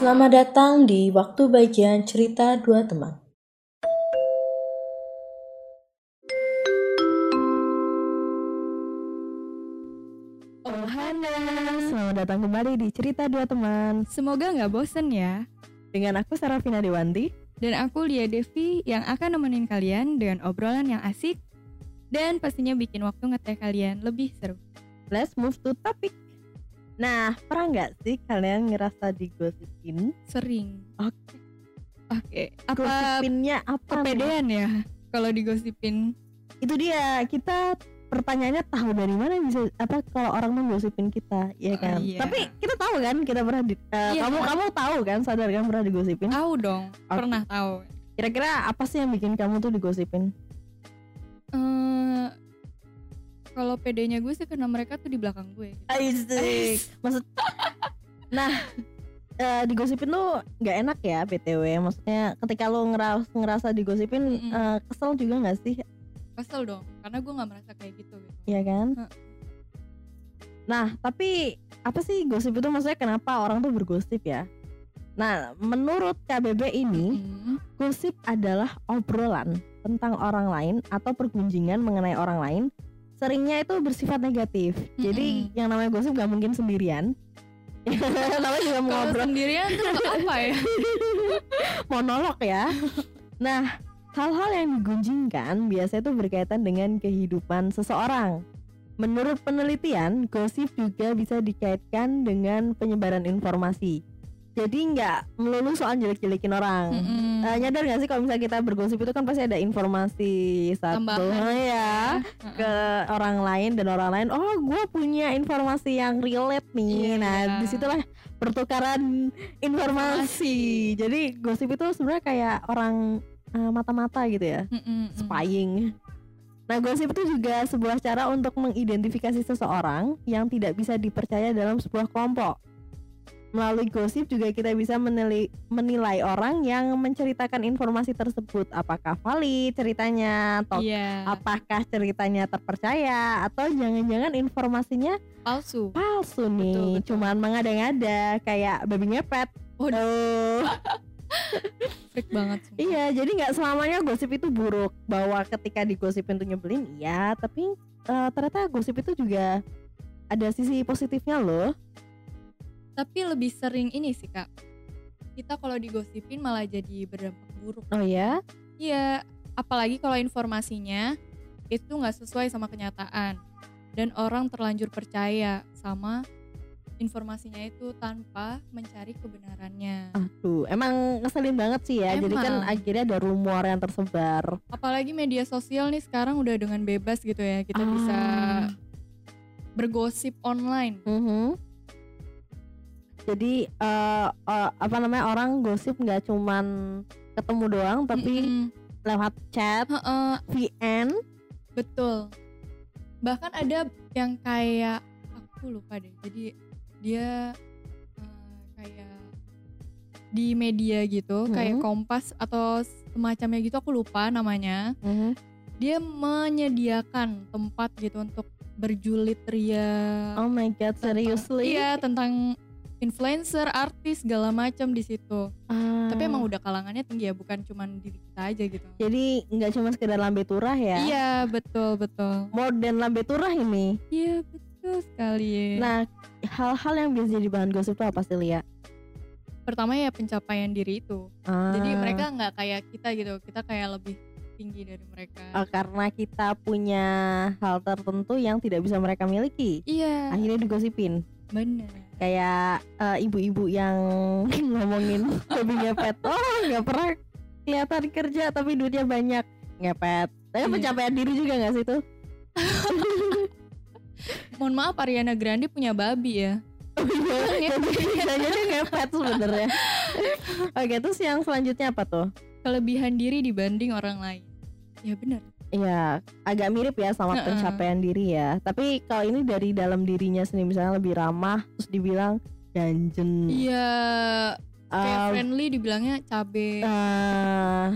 Selamat datang di waktu bagian cerita dua teman. Oh Hana, selamat datang kembali di Cerita Dua Teman Semoga nggak bosen ya. Dengan aku Sarafina Dewanti Dan aku Lia Devi yang akan nemenin kalian dengan obrolan yang asik dan pastinya bikin waktu ngeteh kalian lebih seru. Let's move to topic Nah, pernah nggak sih kalian ngerasa digosipin? Sering. Oke. Oke. Apa Gosipinnya apa? kepedean ya kalau digosipin? Itu dia, kita pertanyaannya tahu dari mana bisa apa kalau orang menggosipin kita, ya Oh, kan? iya. Tapi kita tahu kan kita pernah di, eh, Iya. kamu kamu tahu kan sadar kan pernah digosipin? Tahu dong. Oke. Pernah tahu. Kira-kira apa sih yang bikin kamu tuh digosipin? Eh kalau pedenya gue sih karena mereka tuh di belakang gue. gitu. Asik. Maksud Nah, eh, digosipin tuh nggak enak ya BTW. Maksudnya ketika lo ngeras, ngerasa digosipin Mm-mm. eh, kesel juga nggak sih? Kesel dong, karena gue nggak merasa kayak gitu. gitu. Iya kan? Nah, tapi apa sih gosip itu maksudnya kenapa orang tuh bergosip ya? Nah, menurut KBB ini, Mm. gosip adalah obrolan tentang orang lain atau pergunjingan mengenai orang lain. Seringnya itu bersifat negatif. Jadi Mm-mm. yang namanya gosip gak mungkin sendirian. namanya juga mau ngobrol sendirian tuh apa ya? monolog ya. Nah, hal-hal yang digunjingkan biasanya itu berkaitan dengan kehidupan seseorang. Menurut penelitian, gosip juga bisa dikaitkan dengan penyebaran informasi. Jadi nggak melulu soal jelek-jelekin orang. Mm-mm. Eh, nyadar gak sih kalau misalnya kita bergosip itu kan pasti ada informasi satu Tambahan ya ke orang lain dan orang lain oh gue punya informasi yang relate nih Iya. nah di situlah pertukaran informasi jadi gosip itu sebenarnya kayak orang eh, mata-mata gitu ya Mm-mm. spying nah gosip itu juga sebuah cara untuk mengidentifikasi seseorang yang tidak bisa dipercaya dalam sebuah kelompok melalui gosip juga kita bisa menilai, menilai orang yang menceritakan informasi tersebut apakah valid ceritanya atau Iya. apakah ceritanya terpercaya atau jangan-jangan informasinya palsu. palsu nih Betul, betul. cuman mengada-ngada kayak babi ngepet Waduh. Freak banget. sumpah. iya jadi nggak selamanya gosip itu buruk bahwa ketika digosipin tuh nyebelin iya tapi eh, ternyata gosip itu juga ada sisi positifnya loh Tapi lebih sering ini sih kak. Kita kalau digosipin malah jadi berdampak buruk. oh ya Iya. Apalagi kalau informasinya itu nggak sesuai sama kenyataan dan orang terlanjur percaya sama informasinya itu tanpa mencari kebenarannya. aduh emang ngeselin banget sih ya jadi kan Emang. akhirnya ada rumor yang tersebar Apalagi media sosial nih sekarang udah dengan bebas gitu ya. Kita bisa Ah. bergosip online. Mhm. Jadi eh, eh, apa namanya orang gosip nggak cuman ketemu doang tapi Mm-mm. lewat chat, Heeh, VN. Betul. Bahkan ada yang kayak aku lupa deh. Jadi dia eh, kayak di media gitu, kayak Mhm. Kompas atau semacamnya gitu aku lupa namanya. Mhm. Dia menyediakan tempat gitu untuk berjulit ria. Oh my god, seriously? Iya, tentang influencer, artis segala macam di situ. Ah. Tapi emang udah kalangannya tinggi ya, bukan cuman diri kita aja gitu. jadi nggak cuma sekedar lambe turah ya? Iya, betul, betul. Modern lambe turah ini. Iya, betul sekali. Nah, hal-hal yang biasa jadi bahan gosip itu apa sih Lia? pertama ya pencapaian diri itu Ah, jadi mereka nggak kayak kita gitu kita kayak lebih tinggi dari mereka eh, karena kita punya hal tertentu yang tidak bisa mereka miliki, iya akhirnya digosipin. Bener. Kayak eh, ibu-ibu yang ngomongin babi ngepet oh nggak pernah kelihatan kerja tapi duitnya banyak. Ngepet tapi Iya. pencapaian diri juga nggak sih itu? Mohon maaf Ariana Grande punya babi ya. Jadi bisa jadi ngepet sebenarnya. Oke terus yang selanjutnya apa tuh? Kelebihan diri dibanding orang lain. Ya bener Iya, agak mirip ya sama Heeh. pencapaian diri ya. Tapi kalau ini dari dalam dirinya sendiri misalnya lebih ramah, terus dibilang ganjen. iya kayak Eh, friendly dibilangnya cabe eh,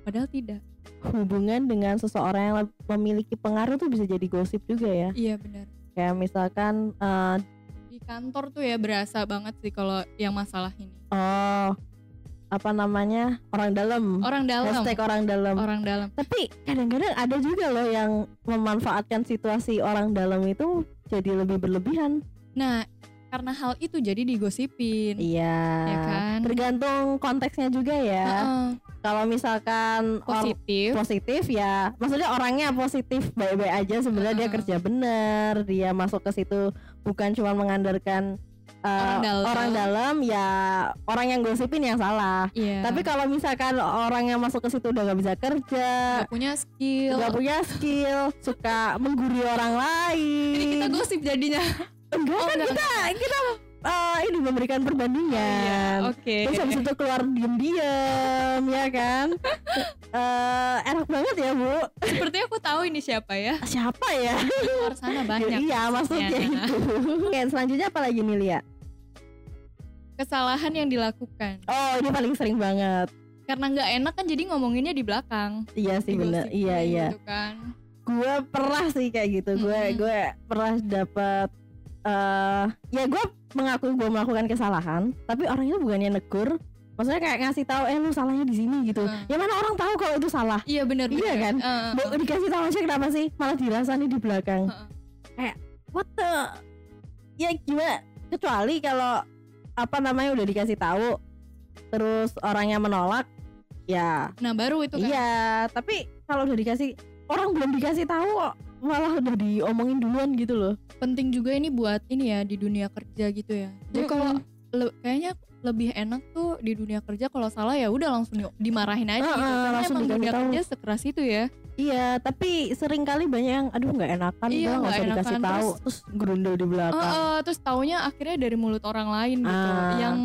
padahal tidak hubungan dengan seseorang yang memiliki pengaruh tuh bisa jadi gosip juga ya. iya bener Kayak misalkan eh, di kantor tuh ya berasa banget sih kalau yang masalah ini oh apa namanya orang dalam. Orang dalam. Hashtag orang dalam. Orang dalam. Tapi kadang-kadang ada juga loh yang memanfaatkan situasi orang dalam itu jadi lebih berlebihan. Nah karena hal itu jadi digosipin. Iya. Ya kan? tergantung konteksnya juga ya. Heeh, kalau misalkan or- positif. positif ya maksudnya orangnya positif baik-baik aja sebenarnya dia Heeh. kerja bener dia masuk ke situ bukan cuma mengandalkan uh, Orang dalam. orang dalam ya orang yang gosipin yang salah. Iya. tapi kalau misalkan orang yang masuk ke situ udah nggak bisa kerja nggak punya skill. nggak punya skill suka menggurui orang lain. Ini kita gosip jadinya. Enggak Oh, kan enggak, kita kita uh, ini memberikan perbandingan. Iya, oke. Terus habis itu keluar diem-diem ya kan? Eh Enak banget ya bu. Seperti aku tahu ini siapa ya. Siapa ya? di luar sana banyak Iya maksudnya. itu. Oke selanjutnya apa lagi nih Lia? Kesalahan yang dilakukan Oh ini paling sering banget karena nggak enak kan jadi ngomonginnya di belakang Iya sih bener Digosipin Iya iya gitu kan Gue pernah sih kayak gitu Gue Mm-mm. gue pernah dapet eh Ya gue mengakui gue melakukan kesalahan Tapi orangnya bukannya negur Maksudnya kayak ngasih tahu eh lu salahnya di sini gitu. Hmm. Ya mana orang tahu kalau itu salah. iya benar Iya benar. kan? Heeh. Mau dikasih tahu aja kenapa sih malah dirasani di belakang. Heeh. what the ya gimana kecuali kalau apa namanya udah dikasih tahu terus orangnya menolak ya. Nah baru itu kan? Iya tapi kalau udah dikasih orang belum dikasih tahu kok. Malah udah diomongin duluan gitu loh. Penting juga ini buat ini ya di dunia kerja gitu ya. Jadi kalau kayaknya lebih enak tuh di dunia kerja kalau salah ya udah langsung di- dimarahin aja gitu. Heeh, karena langsung emang dunia tahu. kerja sekeras itu ya. Iya tapi sering kali banyak yang aduh nggak enakan Iya, nggak usah dikasih tahu Terus- terus gerundel di belakang. Heeh, terus taunya akhirnya dari mulut orang lain gitu. Ah. yang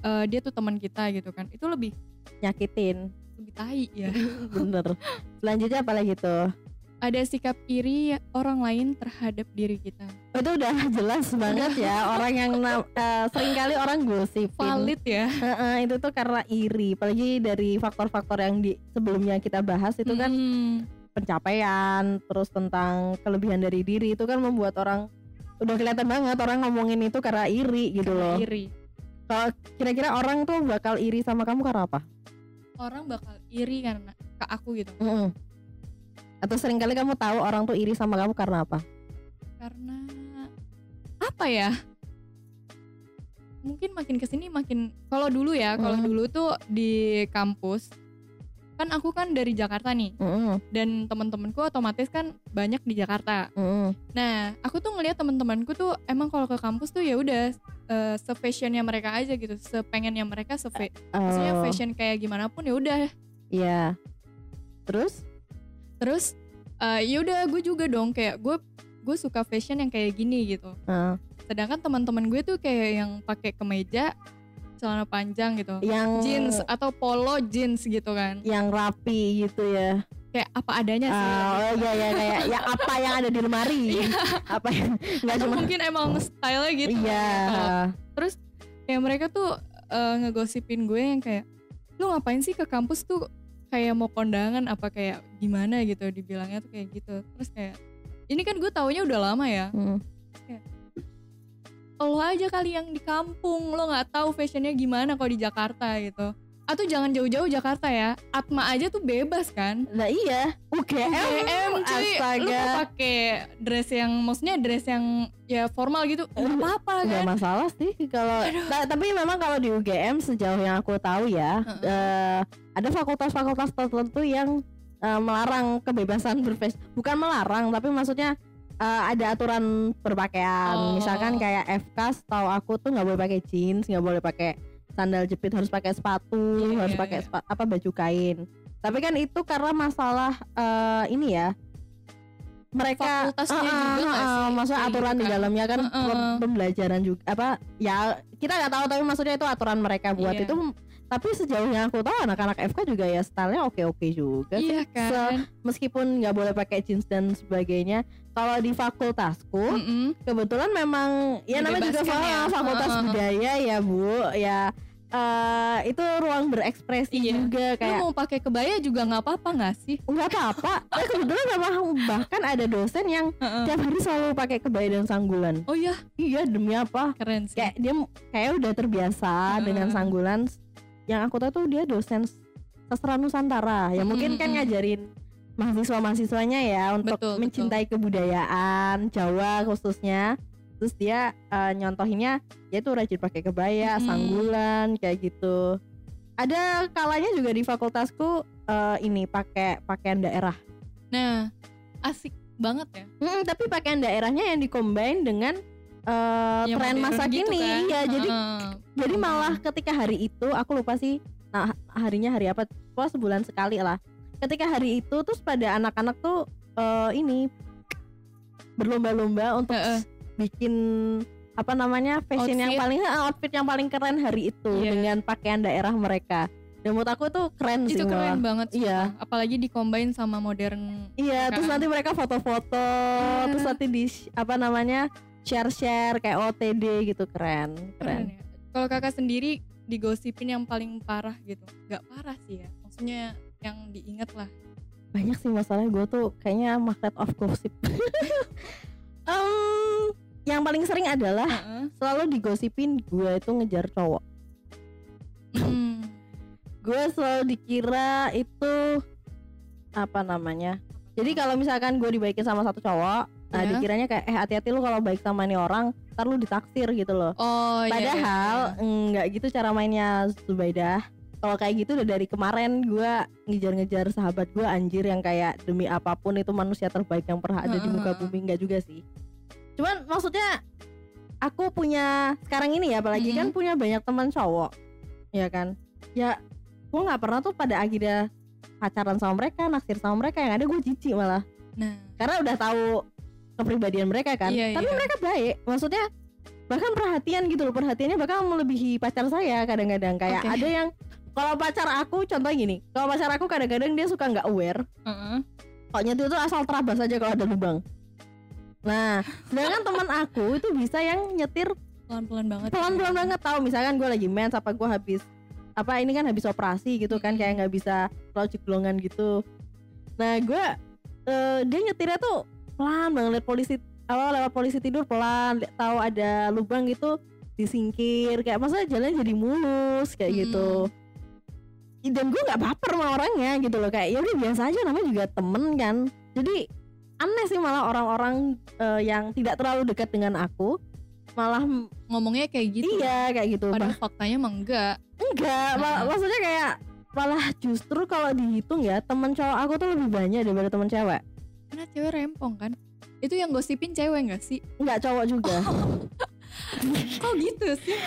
eh, dia tuh teman kita gitu kan. Itu lebih nyakitin. lebih tai ya. Bener. Selanjutnya apa lagi tuh ada sikap iri orang lain terhadap diri kita. Itu udah jelas banget ya. Orang yang na- eh, sering kali orang gosipin. Valid ya. Heeh, itu tuh karena iri, apalagi dari faktor-faktor yang di sebelumnya kita bahas itu kan Hmm, pencapaian, terus tentang kelebihan dari diri itu kan membuat orang udah kelihatan banget orang ngomongin itu karena iri gitu karena loh. iri. Kalau kira-kira orang tuh bakal iri sama kamu karena apa? orang bakal iri karena ke aku gitu. Heeh. Atau sering kali kamu tahu orang tuh iri sama kamu karena apa? karena apa ya mungkin makin ke sini makin kalau dulu ya kalau dulu tuh di kampus kan aku kan dari Jakarta nih Heeh. dan teman-temanku otomatis kan banyak di Jakarta heeh. nah aku tuh ngeliat teman-temanku tuh emang kalau ke kampus tuh ya udah eh, sefashionnya mereka aja gitu sepengennya mereka sefe maksudnya Oh, fashion kayak gimana pun ya udah Iya. Terus? Terus eh, ya udah gue juga dong kayak gue gue suka fashion yang kayak gini gitu Heeh. sedangkan teman-teman gue tuh kayak yang pakai kemeja celana panjang gitu yang jeans atau polo jeans gitu kan yang rapi gitu ya. kayak apa adanya sih Ah, oh iya ya kayak ya apa yang ada di lemari. apa yang nggak cuma mungkin emang style gitu Iya. Kalau kayak mereka tuh eh, ngegosipin gue yang kayak lu ngapain sih ke kampus tuh kayak mau kondangan apa kayak gimana gitu dibilangnya tuh kayak gitu. Terus kayak ini kan gue taunya udah lama ya. Hmm. lo aja kali yang di kampung lo nggak tahu fashionnya gimana kalau di Jakarta gitu atau jangan jauh-jauh Jakarta ya. Atma aja tuh bebas kan? Nah iya, UGM, UGM cuy lu astaga. mau pakai dress yang maksudnya dress yang ya formal gitu? Nggak apa-apa Gak kan? masalah sih kalau ta- tapi memang kalau di UGM sejauh yang aku tahu ya Heeh. eh, ada fakultas-fakultas tertentu yang eh, melarang kebebasan berfas bukan melarang tapi maksudnya eh, ada aturan berpakaian. Oh. misalkan kayak FK tahu aku tuh nggak boleh pakai jeans nggak boleh pakai sandal jepit harus pakai sepatu Iya, harus iya, pakai iya. sepa- apa baju kain tapi kan itu karena masalah eh, ini ya mereka Fakultasnya Ah, juga ah, nggak ah, sih? maksudnya Kayak aturan gitu di kan? dalamnya kan Heeh. pem- pembelajaran juga apa ya kita nggak tahu tapi maksudnya itu aturan mereka buat Iya. itu tapi sejauh yang aku tahu anak-anak FK juga ya stylenya oke-oke juga sih iya kan meskipun nggak boleh pakai jeans dan sebagainya kalau di fakultasku Mm-mm. kebetulan memang ya namanya juga ya. fakultas Heeh. budaya ya bu ya eh, itu ruang berekspresi Iya. juga Lu kayak mau pakai kebaya juga nggak apa-apa nggak sih? nggak apa-apa. Eh, kebetulan memang bahkan ada dosen yang Heeh. tiap hari selalu pakai kebaya dan sanggulan. Oh iya, Iya demi apa? keren sih. Kayak dia kayak udah terbiasa Heeh. dengan sanggulan. Yang aku tahu tuh dia dosen sastra Nusantara. Ya mungkin kan ngajarin mahasiswa-mahasiswanya ya untuk Betul, mencintai kebudayaan Jawa khususnya. Terus dia eh, nyontohinnya dia tuh rajin pakai kebaya, Mm-mm. sanggulan kayak gitu. Ada kalanya juga di fakultasku eh, ini pakai pakaian daerah. Nah, asik banget ya. Mm, tapi pakaian daerahnya yang dikombin dengan Yang tren masa gitu kini. kan. Iya, jadi Heeh. jadi Bener. malah ketika hari itu aku lupa sih nah harinya hari apa pokoknya sebulan sekali lah ketika hari itu terus pada anak-anak tuh eh, ini berlomba-lomba untuk Heeh. bikin apa namanya fashion yang Outfit. paling eh, outfit yang paling keren hari itu Iya. dengan pakaian daerah mereka dan menurut aku tuh keren sih itu malah. keren banget sih. Iya. Apalagi dicombine sama modern. Iya, terus Kan. nanti mereka foto-foto, terus nanti di apa namanya share-share kayak OTD gitu keren, Keren keren. ya. Kalau kakak sendiri digosipin yang paling parah gitu. Gak parah sih ya. Maksudnya yang diinget lah. Banyak sih masalah gue tuh kayaknya magnet of gossip. Em, yang paling sering adalah Heeh. selalu digosipin gue itu ngejar cowok. Hmm. Gue selalu dikira itu apa namanya? Jadi kalau misalkan gue dibaikin sama satu cowok, nah Iya. dikiranya kayak eh hati-hati lu kalau baik sama ini orang, ntar lu ditaksir gitu loh. Oh iya. iya, Padahal iya. enggak gitu cara mainnya Zubaidah. Kalau kayak gitu udah dari kemarin gue ngejar-ngejar sahabat gue anjir yang kayak demi apa pun itu manusia terbaik yang pernah ada di muka bumi enggak juga sih. Cuman maksudnya aku punya sekarang ini ya apalagi kan Mm-mm. punya banyak teman cowok, ya kan? Ya gue nggak pernah tuh pada akhirnya pacaran sama mereka, naksir sama mereka yang ada gue jijik malah Nah, karena udah tahu kepribadian mereka kan. Iya, Tapi iya. mereka baik, maksudnya bahkan perhatian gitu loh perhatiannya bahkan melebihi pacar saya kadang-kadang kayak Oke. ada yang kalau pacar aku contoh gini kalau pacar aku kadang-kadang dia suka nggak aware heeh. kok nyetir itu asal terabas aja kalau ada lubang nah sedangkan teman aku itu bisa yang nyetir pelan-pelan banget. pelan-pelan banget tahu misalkan gue lagi mens apa gue habis apa ini kan habis operasi gitu kan kayak nggak bisa terlalu jeglongan gitu nah gue eh, dia nyetirnya tuh pelan banget liat polisi awal lewat polisi tidur pelan tahu ada lubang gitu disingkir kayak masa jalan jadi mulus kayak Mm-mm. gitu dan gue nggak baper sama orangnya gitu loh kayak ya udah biasa aja namanya juga temen kan jadi aneh sih malah orang-orang eh, yang tidak terlalu dekat dengan aku malah Ngomongnya kayak gitu. iya kayak gitu Padahal faktanya emang enggak. enggak Heeh. maksudnya kayak malah justru kalau dihitung ya teman cowok aku tuh lebih banyak daripada teman cewek Karena cewek rempong kan. Itu yang gosipin cewek gak sih? enggak cowok juga Kok gitu sih?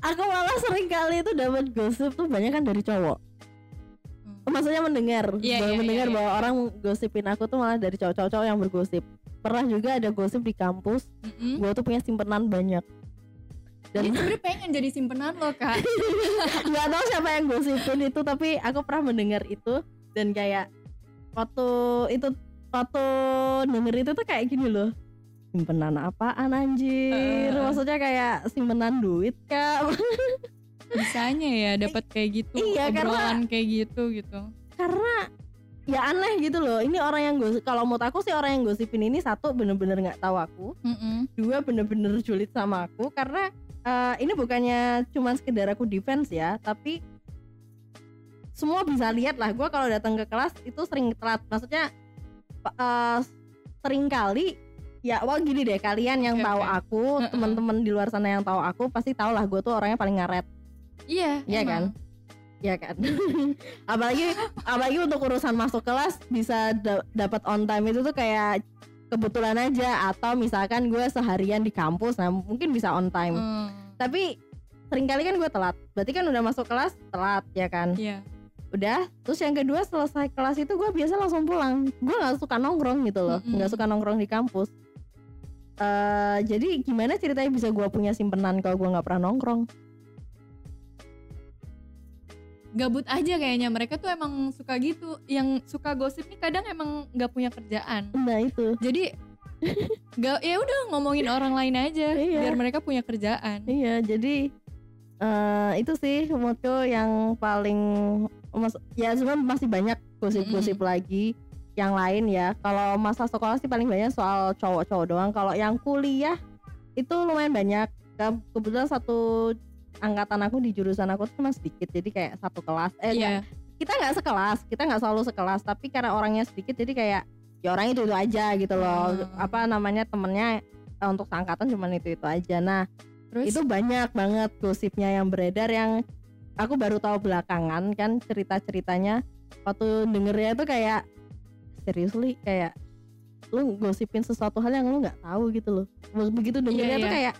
aku malah sering kali itu dapat gosip tuh banyak kan dari cowok Hmm. maksudnya mendengar Iya, bahwa iya, mendengar iya, iya. bahwa orang gosipin aku tuh malah dari cowok-cowok yang bergosip pernah juga ada gosip di kampus Mm-mm. gue tuh punya simpenan banyak dan Dia sebenernya pengen jadi simpenan lo kak. nggak tahu siapa yang gosipin itu tapi aku pernah mendengar itu dan kayak waktu itu waktu denger itu tuh kayak gini loh simpenan apaan anjir Eh. maksudnya kayak simpenan duit kak Bisanya ya dapat kayak gitu. Iya, karena- obrolan kayak gitu gitu. karena ya aneh gitu loh ini orang yang gosip kalau menurut aku sih orang yang gosipin ini satu bener-bener nggak tahu aku Mm-mm. dua bener-bener julid sama aku karena eh, ini bukannya cuman sekedar aku defense ya tapi semua bisa lihat lah gue kalau datang ke kelas itu sering telat maksudnya eh, sering kali ya wah gini deh kalian yang Oke, tahu oke. aku teman-teman di luar sana yang tahu aku pasti tahu lah gue tuh orangnya paling ngaret Iya. Iya kan? emang. ya kan apalagi apalagi untuk urusan masuk kelas bisa da- dapat on time itu tuh kayak kebetulan aja atau misalkan gue seharian di kampus nah mungkin bisa on time Hmm, tapi sering kali kan gue telat berarti kan udah masuk kelas telat ya kan Iya. Udah terus yang kedua selesai kelas itu gue biasa langsung pulang gue nggak suka nongkrong gitu loh nggak suka nongkrong di kampus Eh jadi gimana ceritanya bisa gue punya simpenan kalau gue nggak pernah nongkrong Gabut aja kayaknya mereka tuh emang suka gitu. Yang suka gosip nih kadang emang nggak punya kerjaan. nah itu Jadi nggak ya udah ngomongin orang lain aja Iya. biar mereka punya kerjaan. Iya, jadi eh, itu sih menurutku yang paling mas, ya sebenarnya masih banyak gosip-gosip lagi yang lain ya. Kalau masa sekolah sih paling banyak soal cowok-cowok doang. Kalau yang kuliah itu lumayan banyak. Ke- kebetulan satu angkatan aku di jurusan aku tuh cuma sedikit jadi kayak satu kelas. Eh Iya. kita nggak sekelas kita nggak selalu sekelas tapi karena orangnya sedikit jadi kayak ya orang itu itu aja gitu loh. Hmm. apa namanya temennya eh, untuk seangkatan cuman itu itu aja. Nah Terus? itu banyak banget gosipnya yang beredar yang aku baru tahu belakangan kan cerita ceritanya waktu dengernya tuh kayak seriously kayak lu gosipin sesuatu hal yang lu nggak tahu gitu loh begitu dengernya Iya, tuh iya. kayak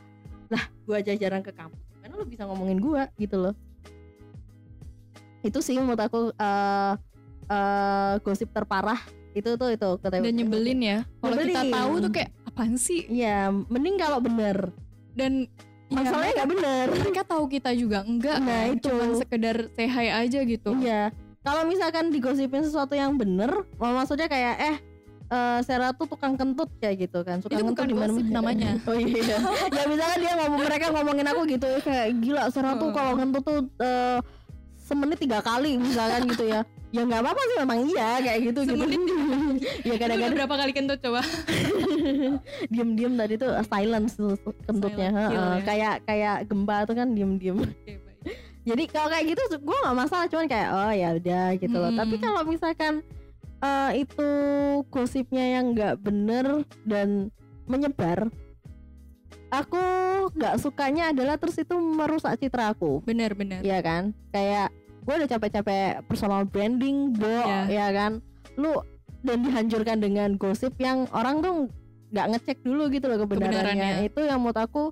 lah gua aja jarang ke kampus karena lu bisa ngomongin gua gitu loh itu sih menurut aku eh eh, gosip terparah itu tuh itu kata dan nyebelin ya. Kalau kita tahu tuh kayak apaan sih? Iya, mending kalau bener. Dan ya, Masalahnya nggak bener. mereka tahu kita juga enggak. Nah, kan. itu. Cuman sekedar hi aja gitu. Iya. Kalau misalkan digosipin sesuatu yang bener, maksudnya kayak eh eh Sarah tuh tukang kentut kayak gitu kan. Suka Itu kentut bukan gosip namanya. Oh iya. ya misalkan dia ngomong mereka ngomongin aku gitu kayak gila Sarah tuh Oh. kalau kentut tuh eh, semenit tiga kali misalkan gitu ya. Ya nggak apa-apa sih memang iya kayak gitu gitu. Semenit ya Itu kadang-kadang berapa kali kentut coba? diem-diem tadi tuh silence tuh kentutnya. Heeh, ya. Kayak kayak gempa tuh kan diem-diem. Jadi kalau kayak gitu gue nggak masalah cuman kayak oh ya udah gitu loh Hmm. tapi kalau misalkan eh, itu gosipnya yang nggak bener dan menyebar aku nggak sukanya adalah terus itu merusak citra aku Bener bener. Iya kan kayak gue udah capek-capek personal branding bo Iya. ya kan lu dan dihancurkan dengan gosip yang orang tuh nggak ngecek dulu gitu loh kebenarannya, Kebenarannya. itu yang menurut aku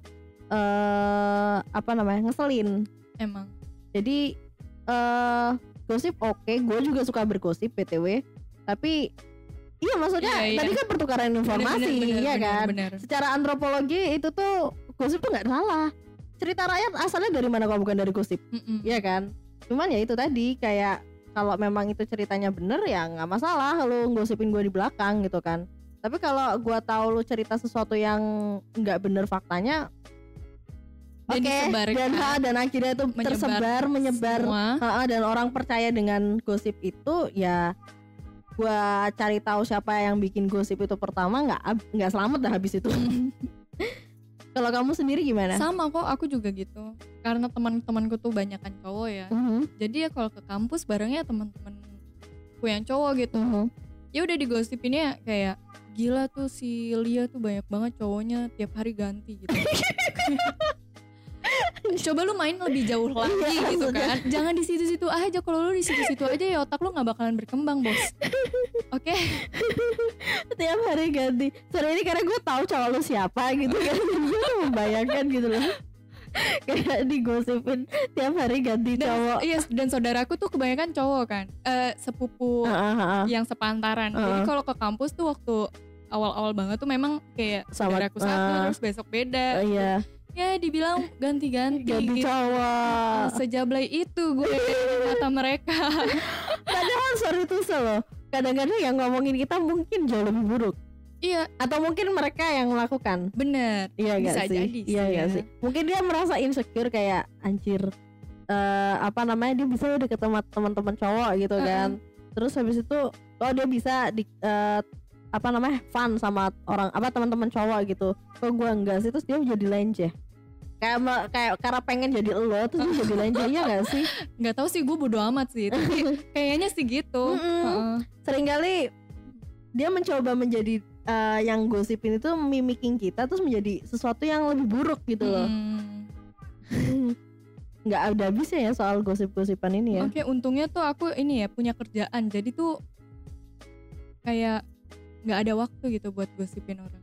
eh apa namanya ngeselin Emang. jadi eh gosip oke, gue juga suka bergosip btw. Tapi iya maksudnya Iya, iya. tadi kan pertukaran informasi, Bener, bener, ya bener, kan. Bener. Secara antropologi itu tuh gosip tuh nggak salah. Cerita rakyat asalnya dari mana kalau bukan dari gosip, Mm-mm. ya kan? Cuman ya itu tadi kayak kalau memang itu ceritanya bener ya nggak masalah lu gosipin gue di belakang gitu kan. Tapi kalau gua tahu lu cerita sesuatu yang nggak bener faktanya, oke, disebarkan. dan ha, dan akhirnya itu Menyebar tersebar menyebar. Ha-ha, dan orang percaya dengan gosip itu ya gua cari tahu siapa yang bikin gosip itu pertama nggak nggak selamat dah habis itu kalau kamu sendiri gimana Sama kok aku juga gitu. Karena teman-temanku tuh banyakan cowok ya. Mhm, Jadi ya kalau ke kampus barengnya teman-temanku yang cowok gitu. mhm. Ya udah digosipinnya kayak gila tuh si Lia tuh banyak banget cowoknya tiap hari ganti gitu. Coba lu main lebih jauh lagi gitu kan. Jangan di situ-situ aja. Kalau lu di situ-situ aja ya otak lu nggak bakalan berkembang, Bos. Oke. tiap hari ganti sorry ini karena gue tahu cowok lu siapa gitu kan gue tuh membayangkan gitu loh kayak digosipin tiap hari ganti Dan, cowok iya, dan saudaraku tuh kebanyakan cowok kan. Eh sepupu Ha-ha, ha-ha. yang sepantaran. Jadi Heeh. kalau ke kampus tuh waktu awal-awal banget tuh memang kayak Sama- saudaraku satu ah. terus besok beda. Oh, iya Ya dibilang ganti-ganti ganti gitu. cowok Sejablay itu gue di mata mereka. padahal sorry tuh loh. Kadang-kadang yang ngomongin kita mungkin jauh lebih buruk. Iya, atau mungkin mereka yang melakukan. Bener. iya Bisa gak sih? jadi iya sih. gak ya. sih? Mungkin dia merasa insecure kayak anjir eh apa namanya dia bisa deket sama teman-teman cowok gitu Heeh. kan. Terus habis itu oh dia bisa di eh, apa namanya fun sama orang apa teman-teman cowok gitu. Kok gua enggak sih? Terus dia jadi lenje kayak kayak karena pengen jadi lo terus dia jadi lenje iya gak sih Nggak tahu sih gue bodo amat sih. Tapi kayaknya sih gitu. Mm-mm. Heeh. sering kali dia mencoba menjadi eh, yang gosipin itu mimicking kita terus menjadi sesuatu yang lebih buruk gitu loh Hmm. nggak ada habisnya ya soal gosip-gosipan ini ya Oke, untungnya tuh aku ini ya punya kerjaan. Jadi tuh kayak nggak ada waktu gitu buat gosipin orang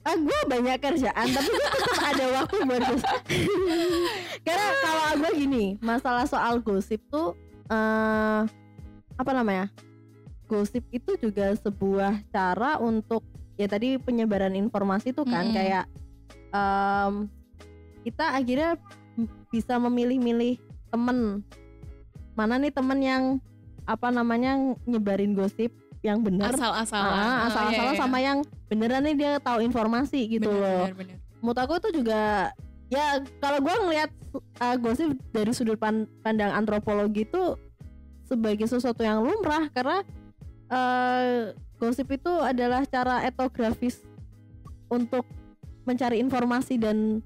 ah gue banyak kerjaan tapi gue tetap ada waktu buat gosip karena kalau gue gini masalah soal gosip tuh eh apa namanya gosip itu juga sebuah cara untuk ya tadi penyebaran informasi tuh kan Mm-mm. kayak em, kita akhirnya bisa memilih-milih temen. Mana nih temen yang apa namanya nyebarin gosip yang benar Asal-asalan. Ah, Oh, asal-asalan iya, iya. sama yang beneran nih dia tahu informasi gitu Bener, loh. bener, bener. Menurut aku itu juga ya kalau gue ngelihat uh, gosip dari sudut pan- pandang antropologi itu sebagai sesuatu yang lumrah karena uh, gosip itu adalah cara etnografis untuk mencari informasi dan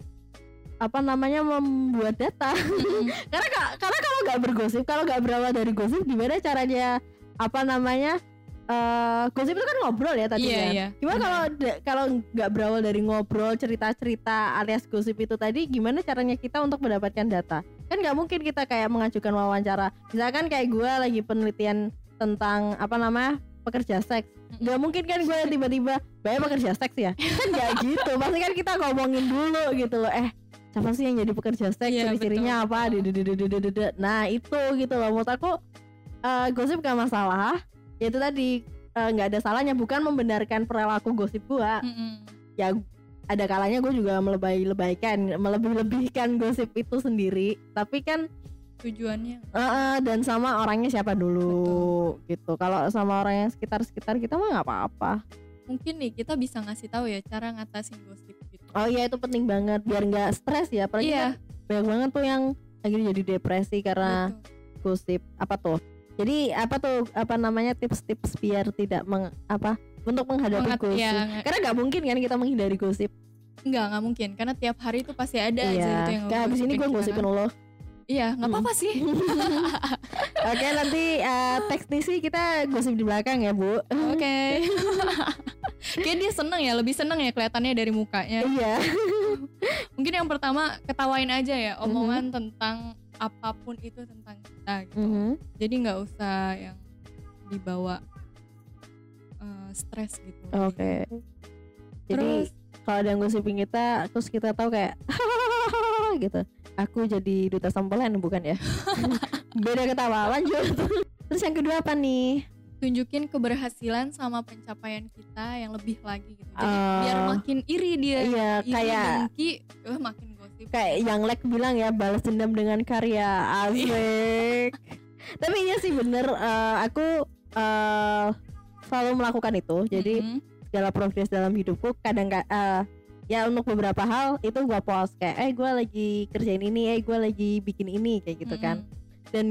apa namanya membuat data Mm-mm. karena ka- karena kalau nggak bergosip kalau nggak berawal dari gosip gimana caranya apa namanya eh gosip itu kan ngobrol ya tadi Iya, kan. iya. gimana kalau kalau nggak berawal dari ngobrol cerita-cerita alias gosip itu tadi gimana caranya kita untuk mendapatkan data? Kan nggak mungkin kita kayak mengajukan wawancara. Misalkan kayak gue lagi penelitian tentang apa namanya pekerja seks. Nggak mungkin kan gue tiba-tiba banyak pekerja seks ya? Kan nggak gitu. Pasti kan kita ngomongin dulu gitu loh. Eh siapa sih yang jadi pekerja seks? Iya, ciri-cirinya apa? Nah itu gitu loh. Menurut aku eh, gosip gak masalah ya itu tadi eh, nggak ada salahnya bukan membenarkan perilaku gosip gua. Mm-mm. ya ada kalanya gue juga melebay-lebaykan melebih-lebihkan gosip itu sendiri. Tapi kan tujuannya. Eh, eh, dan sama orangnya siapa dulu gitu. Kalau sama orang yang sekitar-sekitar kita mah nggak apa-apa. Mungkin nih kita bisa ngasih tahu ya cara ngatasin gosip gitu. Oh iya itu penting banget biar nggak stres ya. Apalagi kan iya banyak banget tuh yang lagi jadi depresi karena betul. gosip apa tuh jadi apa tuh apa namanya tips-tips biar tidak meng, apa untuk menghadapi Mengat- gosip. nge- karena nggak mungkin kan kita menghindari gosip. Enggak, nggak mungkin. Karena tiap hari itu pasti ada aja iya. gitu yang kayak abis ini gue gosipin lo. Iya, nggak Hmm. apa-apa sih. oke nanti uh, teknisi kita gosip di belakang ya bu. Oke. Kayak dia seneng ya, lebih seneng ya kelihatannya dari mukanya. iya. Mungkin yang pertama ketawain aja ya omongan tentang apa pun itu tentang kita gitu. Mhm. Jadi nggak usah yang dibawa eh, stres gitu. oke jadi Terus kalau ada yang gosipin kita terus kita tahu kayak gitu aku jadi duta sampelan bukan ya beda ketawa lanjut terus yang kedua apa nih tunjukin keberhasilan sama pencapaian kita yang lebih lagi gitu. Jadi Ah. biar makin iri dia. iya iri, kayak dengki, eh, makin. Kayak yang like bilang ya balas dendam dengan karya asik tapi iya sih bener eh, aku eh, selalu melakukan itu jadi Mm-mm. segala progres dalam hidupku kadang ka- eh, ya untuk beberapa hal itu gua post kayak eh gue lagi kerjain ini eh gue lagi bikin ini kayak gitu kan Mm-mm. dan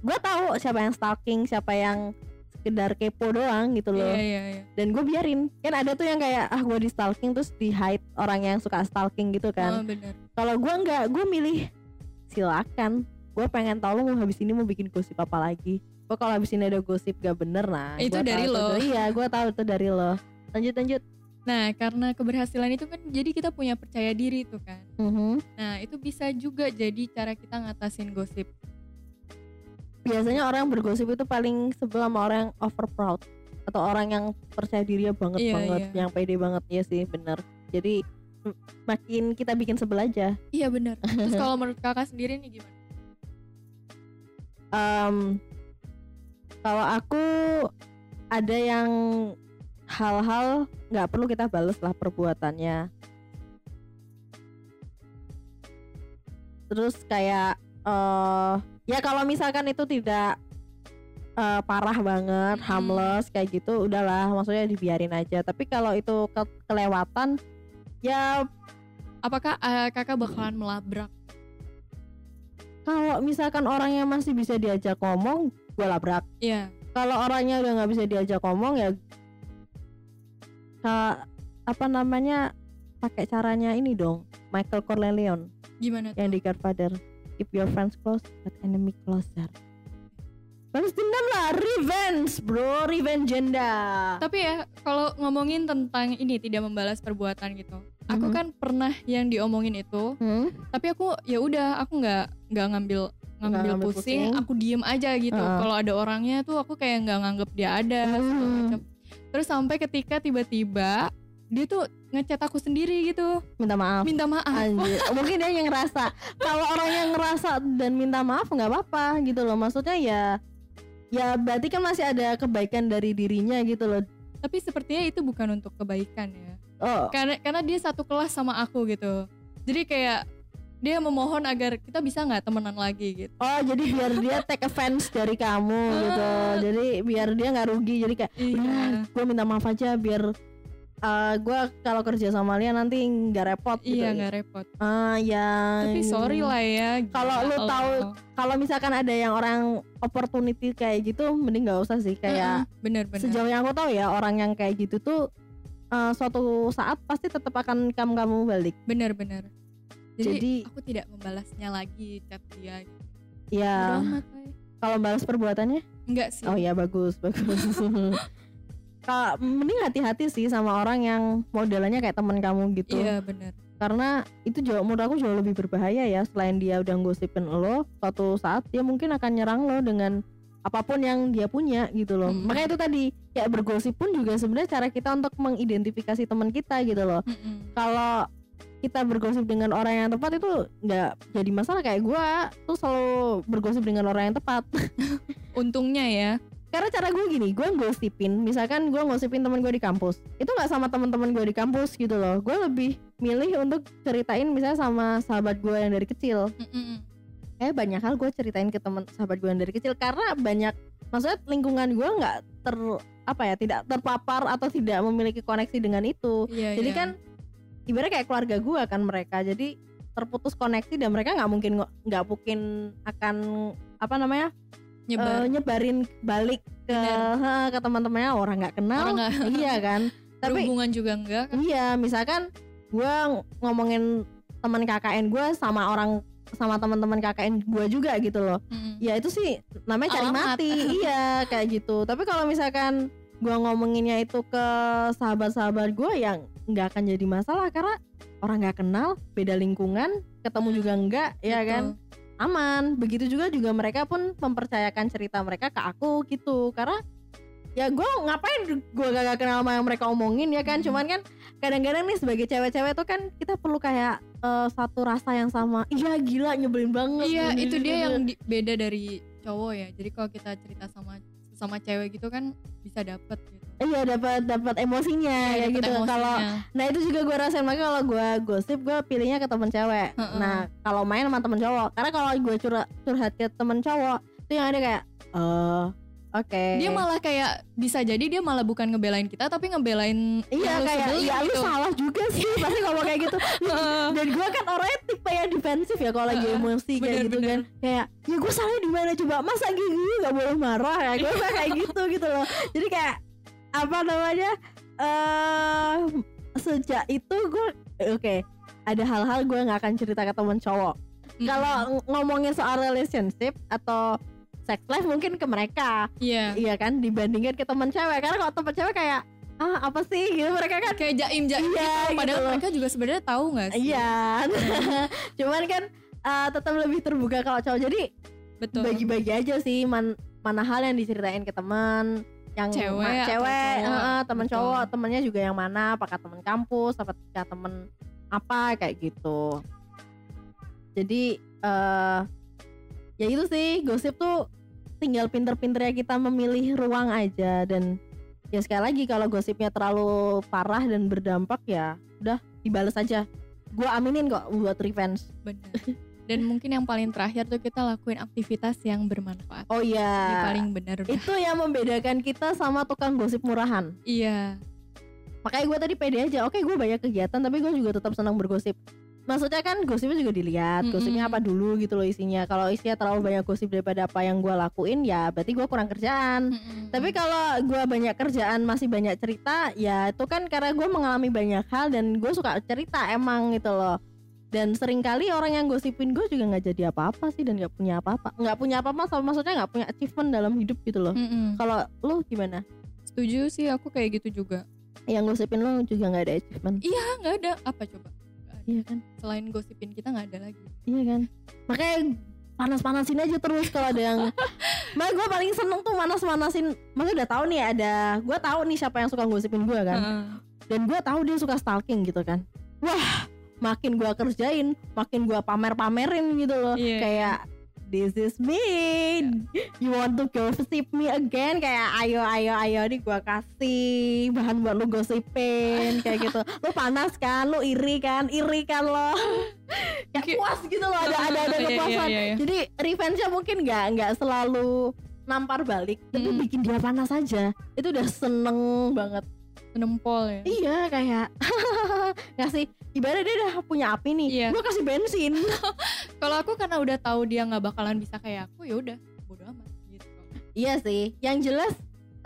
gua tahu siapa yang stalking siapa yang sekedar kepo doang gitu loh Iya iya iya. dan gue biarin kan ada tuh yang kayak ah gue di stalking terus di hide orang yang suka stalking gitu kan Oh, kalau gue nggak gue milih silakan gue pengen tahu lu mau habis ini mau bikin gosip apa lagi gue kalau habis ini ada gosip gak bener nah Itu dari lo. tuh- iya gue tahu itu dari lo lanjut lanjut Nah, karena keberhasilan itu kan jadi kita punya percaya diri tuh kan. Mhm. Nah, itu bisa juga jadi cara kita ngatasin gosip. Biasanya orang yang bergosip itu paling sebel sama orang yang over proud atau orang yang percaya dirinya banget Iya, banget iya. yang pede banget ya sih bener jadi makin kita bikin sebel aja Iya bener. Terus kalau menurut kakak sendiri nih gimana? Em, kalau aku ada yang hal-hal nggak perlu kita balas lah perbuatannya terus kayak eh ya kalau misalkan itu tidak eh, parah banget Mm-mm. harmless kayak gitu udahlah maksudnya dibiarin aja tapi kalau itu ke- kelewatan ya Apakah eh, kakak bakalan melabrak? kalau misalkan orangnya masih bisa diajak ngomong gue labrak Iya. kalau orangnya udah nggak bisa diajak ngomong ya ka- apa namanya pakai caranya ini dong Michael Corleone Gimana tuh? yang di Godfather keep your friends close but enemy closer balas dendam lah revenge bro revenge jenda Tapi ya kalau ngomongin tentang ini tidak membalas perbuatan gitu. Aku Mhm. kan pernah yang diomongin itu, hmm? tapi aku ya udah aku nggak nggak ngambil ngambil ngambil pusing, pusing. aku diem aja gitu. Heeh. Kalau ada orangnya tuh aku kayak nggak nganggep dia ada Hmm. macam. Terus sampai ketika tiba-tiba dia tuh ngechat aku sendiri gitu, minta maaf minta maaf. Anjir, mungkin dia yang ngerasa. Kalau orang yang ngerasa dan minta maaf nggak apa-apa gitu loh. Maksudnya ya, ya berarti kan masih ada kebaikan dari dirinya gitu loh. Tapi sepertinya itu bukan untuk kebaikan ya. Oh, Karena karena dia satu kelas sama aku gitu. Jadi kayak dia memohon agar kita bisa nggak temenan lagi gitu. oh jadi biar dia take offense dari kamu gitu. Ah. Jadi biar dia nggak rugi. Jadi kayak, Iya. gue minta maaf aja biar eh gue kalau kerja sama Lia nanti nggak repot gitu. iya nggak repot Ah ya. tapi sorry lah ya Kalau lu tahu-. Kalau misalkan ada yang orang opportunity kayak gitu, mending nggak usah sih. Kayak Mm-mm, bener-bener sejauh yang aku tahu ya orang yang kayak gitu tuh eh, suatu saat pasti tetap akan kamu kamu balik. bener-bener jadi, Jadi- aku tidak membalasnya lagi chat dia gitu. Ya Bay. kalau balas perbuatannya, enggak sih oh ya bagus bagus. Kak, mending hati-hati sih sama orang yang modelannya kayak teman kamu gitu. iya bener karena itu jauh menurut aku jauh lebih berbahaya ya selain dia udah gosipin lo suatu saat dia mungkin akan nyerang lo dengan apa pun yang dia punya gitu loh Mm-mm. makanya itu tadi kayak bergosip pun juga sebenarnya cara kita untuk mengidentifikasi teman kita gitu loh Mm-mm. kalau kita bergosip dengan orang yang tepat itu nggak jadi masalah kayak gua tuh selalu bergosip dengan orang yang tepat untungnya ya karena cara gue gini gue ngosipin misalkan gue ngosipin teman gue di kampus. Itu nggak sama teman-teman gue di kampus gitu loh. Gue lebih milih untuk ceritain misalnya sama sahabat gue yang dari kecil. Mm-mm. eh banyak hal gue ceritain ke teman sahabat gue yang dari kecil. Karena banyak maksudnya lingkungan gue nggak ter apa ya tidak terpapar atau tidak memiliki koneksi dengan itu. Iya, jadi iya. kan ibaratnya kayak keluarga gue kan mereka. Jadi terputus koneksi dan mereka nggak mungkin nggak mungkin akan apa namanya nyebar. Eh, nyebarin balik ke Bener. ke teman-temannya orang nggak kenal. Orang nggak- iya kan? Tapi berhubungan juga enggak kan iya misalkan gue ngomongin teman KKN gue sama orang sama teman-teman KKN gue juga gitu loh. Mm-mm. ya itu sih namanya cari Alamat. mati. Iya kayak gitu. Tapi kalau misalkan gue ngomonginnya itu ke sahabat-sahabat gue yang nggak akan jadi masalah karena orang nggak kenal beda lingkungan ketemu Hmm, juga enggak ya Betul. kan aman. Begitu juga juga mereka pun mempercayakan cerita mereka ke aku gitu. Karena ya gue ngapain gue gak, kenal sama yang mereka omongin ya kan? Hmm. cuman kan kadang-kadang nih sebagai cewek-cewek tuh kan kita perlu kayak eh, satu rasa yang sama. Iya gila nyebelin banget. Iya itu dia yang di- beda dari cowok ya. Jadi kalau kita cerita sama sama cewek gitu kan bisa dapet gitu iya dapat dapat emosinya Iya, ya dapet gitu. Kalau nah itu juga gue rasain. Makanya kalau gue gosip gue pilihnya ke temen cewek. Heeh. nah kalau main sama temen cowok. Karena kalau gue curhat curhat ke temen cowok itu yang ada kayak eh oke. Dia malah kayak bisa jadi dia malah bukan ngebelain kita tapi ngebelain iya kayak sebelin ya lu gitu. salah juga sih pasti kalau kayak gitu. Dan gue kan orangnya tipe yang defensif ya kalau lagi emosi kayak bener, gitu bener. kan kayak ya gue salah di mana? Coba masa gini gak boleh marah ya? Gue kayak gitu gitu loh. Jadi kayak apa namanya eh sejak itu gue oke ada hal-hal gue nggak akan cerita ke temen cowok. Mm-mm. kalau ng- ngomongin soal relationship atau sex life mungkin ke mereka. Iya. Iya kan dibandingkan ke teman cewek. Karena kalau teman cewek kayak ah apa sih? Gitu mereka kan kayak jaim jaim Iya, gitu. Gitu padahal loh. mereka juga sebenarnya tahu nggak sih? Iya, cuman kan uh, tetap lebih terbuka kalau cowok. Jadi betul. bagi-bagi aja sih man- mana hal yang diceritain ke teman, yang Cewek cewek, cowok. teman Betul. cowok, temennya juga yang mana, apakah teman kampus, apakah temen apa kayak gitu. Jadi eh ya itu sih gosip tuh tinggal pinter-pinternya kita memilih ruang aja dan ya sekali lagi kalau gosipnya terlalu parah dan berdampak ya udah dibales aja gua aminin kok buat revenge benar dan mungkin yang paling terakhir tuh kita lakuin aktivitas yang bermanfaat. Oh Ini iya paling benar udah itu yang membedakan kita sama tukang gosip murahan. Iya. Makanya gue tadi pede aja. Oke gue banyak kegiatan tapi gue juga tetap senang bergosip. Maksudnya kan gosipnya juga dilihat gosipnya apa dulu gitu loh isinya. Kalau isinya terlalu banyak gosip daripada apa yang gue lakuin ya berarti gue kurang kerjaan. Tapi kalau gue banyak kerjaan masih banyak cerita ya itu kan karena gue mengalami banyak hal dan gue suka cerita emang gitu loh. Dan sering kali orang yang gosipin gue juga nggak jadi apa-apa sih dan nggak punya apa-apa. Nggak punya apa-apa sama maksudnya nggak punya achievement dalam hidup gitu loh. Mm-mm. Kalau lu gimana? setuju sih aku kayak gitu juga Yang gosipin lu juga nggak ada achievement. ah nggak ada apa coba ada. Iya kan? selain gosipin kita nggak ada lagi Iya kan? Makanya panas-panasin aja terus kalau ada yang Makanya gue paling seneng tuh panas-panasin Maksudnya udah tahu nih ada Gue tahu nih siapa yang suka gosipin gue kan Heeh. dan gue tahu dia suka stalking gitu kan wah makin gue kerjain makin gue pamer-pamerin gitu loh. Iya. kayak this is me. You want to gossip me again? Kayak ayo ayo ayo nih gue kasih bahan buat lu gosipin kayak gitu. Lu panas kan? Lu iri kan? Iri kan lo? Kayak Kayak- puas gitu loh ada ada ada Iya, iya, kepuasan. iya, iya. jadi revenge-nya mungkin nggak nggak selalu nampar balik tapi Mm. bikin dia panas aja. Itu udah seneng banget nempol ya Iya kayak ngasih ibarat dia udah punya api nih, Iya. gue kasih bensin. kalau aku karena udah tahu dia nggak bakalan bisa kayak aku ya udah bodo amat gitu iya sih, yang jelas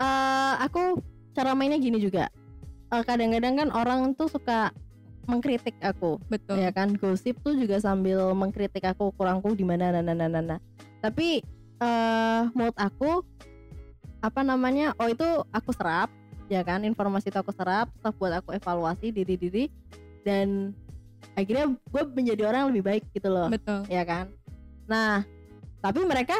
eh aku cara mainnya gini juga. Eh, Kadang-kadang kan orang tuh suka mengkritik aku, betul ya kan gosip tuh juga sambil mengkritik aku kurangku di mana nah, nah, nah, nah, nah. Tapi eh menurut aku apa namanya? Oh itu aku serap, ya kan? Informasi itu aku serap, terus buat aku evaluasi diri diri dan akhirnya gue menjadi orang yang lebih baik gitu loh, betul ya kan? Nah, tapi mereka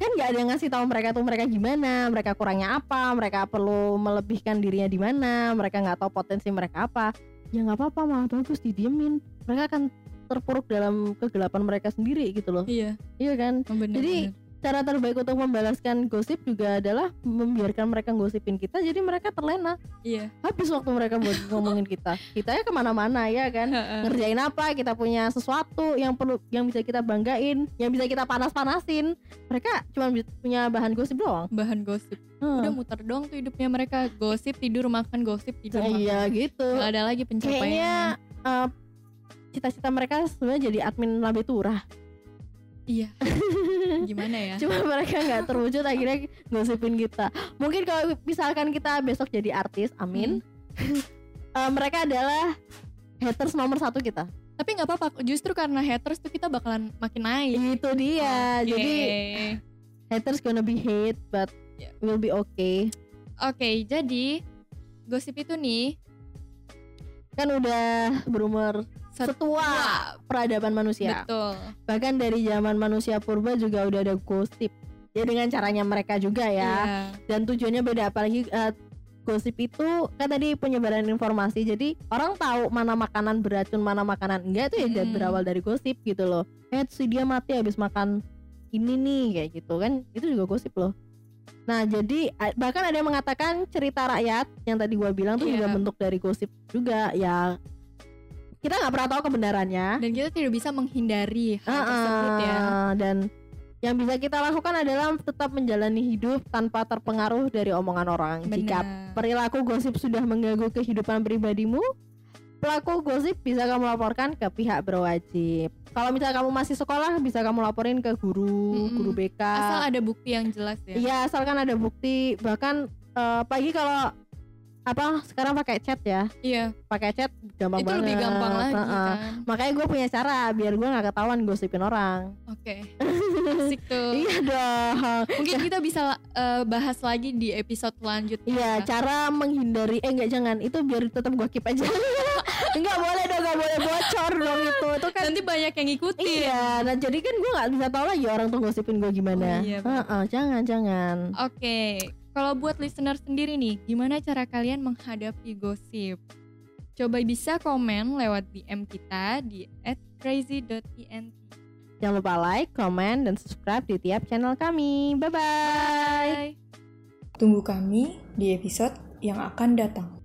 kan nggak ada yang ngasih tahu mereka tuh mereka gimana, mereka kurangnya apa, mereka perlu melebihkan dirinya di mana, mereka nggak tahu potensi mereka apa. Ya nggak apa-apa malah bagus didiemin. Mereka akan terpuruk dalam kegelapan mereka sendiri gitu loh. iya Iya kan? bener, Jadi, bener. Cara terbaik untuk membalaskan gosip juga adalah membiarkan mereka gosipin kita, jadi mereka terlena. iya. Habis waktu mereka buat ngomongin kita. Kita ya ke mana-mana ya kan? ngerjain apa kita punya sesuatu yang perlu yang bisa kita banggain yang bisa kita panas-panasin. Mereka cuma punya bahan gosip doang. Bahan gosip. Hmm. udah muter doang tuh hidupnya mereka. Gosip tidur makan gosip tidur Nah, makan. iya gitu. Nggak ada lagi kayaknya pencapaian eh, cita-cita mereka sebenarnya jadi admin Labe Turah iya. Gimana ya? Cuma mereka nggak terwujud akhirnya gosipin kita. Mungkin kalau misalkan kita besok jadi artis amin. Eh, mereka adalah haters nomor satu kita. Tapi nggak apa-apa justru karena haters tuh kita bakalan makin naik. Itu dia. Oke. jadi haters gonna be hate but Yeah. will be okay. Oke, jadi gosip itu nih kan udah berumur setua peradaban manusia. betul. Bahkan dari zaman manusia purba juga udah ada gosip. Ya dengan caranya mereka juga ya. Iya. Dan tujuannya beda apalagi eh, gosip itu kan tadi penyebaran informasi. Jadi orang tahu mana makanan beracun, mana makanan enggak itu ya Hmm. berawal dari gosip gitu loh. Eh si dia mati habis makan ini nih kayak gitu kan. Itu juga gosip loh. Nah, jadi bahkan ada yang mengatakan cerita rakyat yang tadi gua bilang tuh Iya. juga bentuk dari gosip juga ya. Kita nggak pernah tahu kebenarannya. Dan kita tidak bisa menghindari hal Ah, tersebut ya. dan yang bisa kita lakukan adalah tetap menjalani hidup tanpa terpengaruh dari omongan orang. Jika Benar. perilaku gosip sudah mengganggu kehidupan pribadimu, pelaku gosip bisa kamu laporkan ke pihak berwajib. Kalau misalnya kamu masih sekolah, bisa kamu laporin ke guru, Mm-mm. guru BK. Asal ada bukti yang jelas ya. Iya, asalkan ada bukti. Bahkan eh, pagi kalau apa sekarang pakai chat ya, Iya, pakai chat gampang itu banget. lebih gampang lagi Heeh. kan. Makanya gue punya cara biar gue nggak ketahuan gosipin orang. Oke. Asik tuh. Iya dong. Mungkin kita bisa eh, bahas lagi di episode selanjutnya. Iya, cara menghindari eh enggak jangan itu biar tetap gua keep aja. enggak boleh dong, enggak boleh bocor dong itu. Itu kan Nanti banyak yang ngikutin. Iya, nah jadi kan gua nggak bisa tahu lagi orang tuh gosipin gua gimana. Oh, iya, benar. Heeh, jangan jangan. Oke, kalau buat listener sendiri nih, gimana cara kalian menghadapi gosip? Coba bisa komen lewat DM kita di @crazy.ent. Jangan lupa like, comment, dan subscribe di tiap channel kami. Bye bye. Bye. Tunggu kami di episode yang akan datang.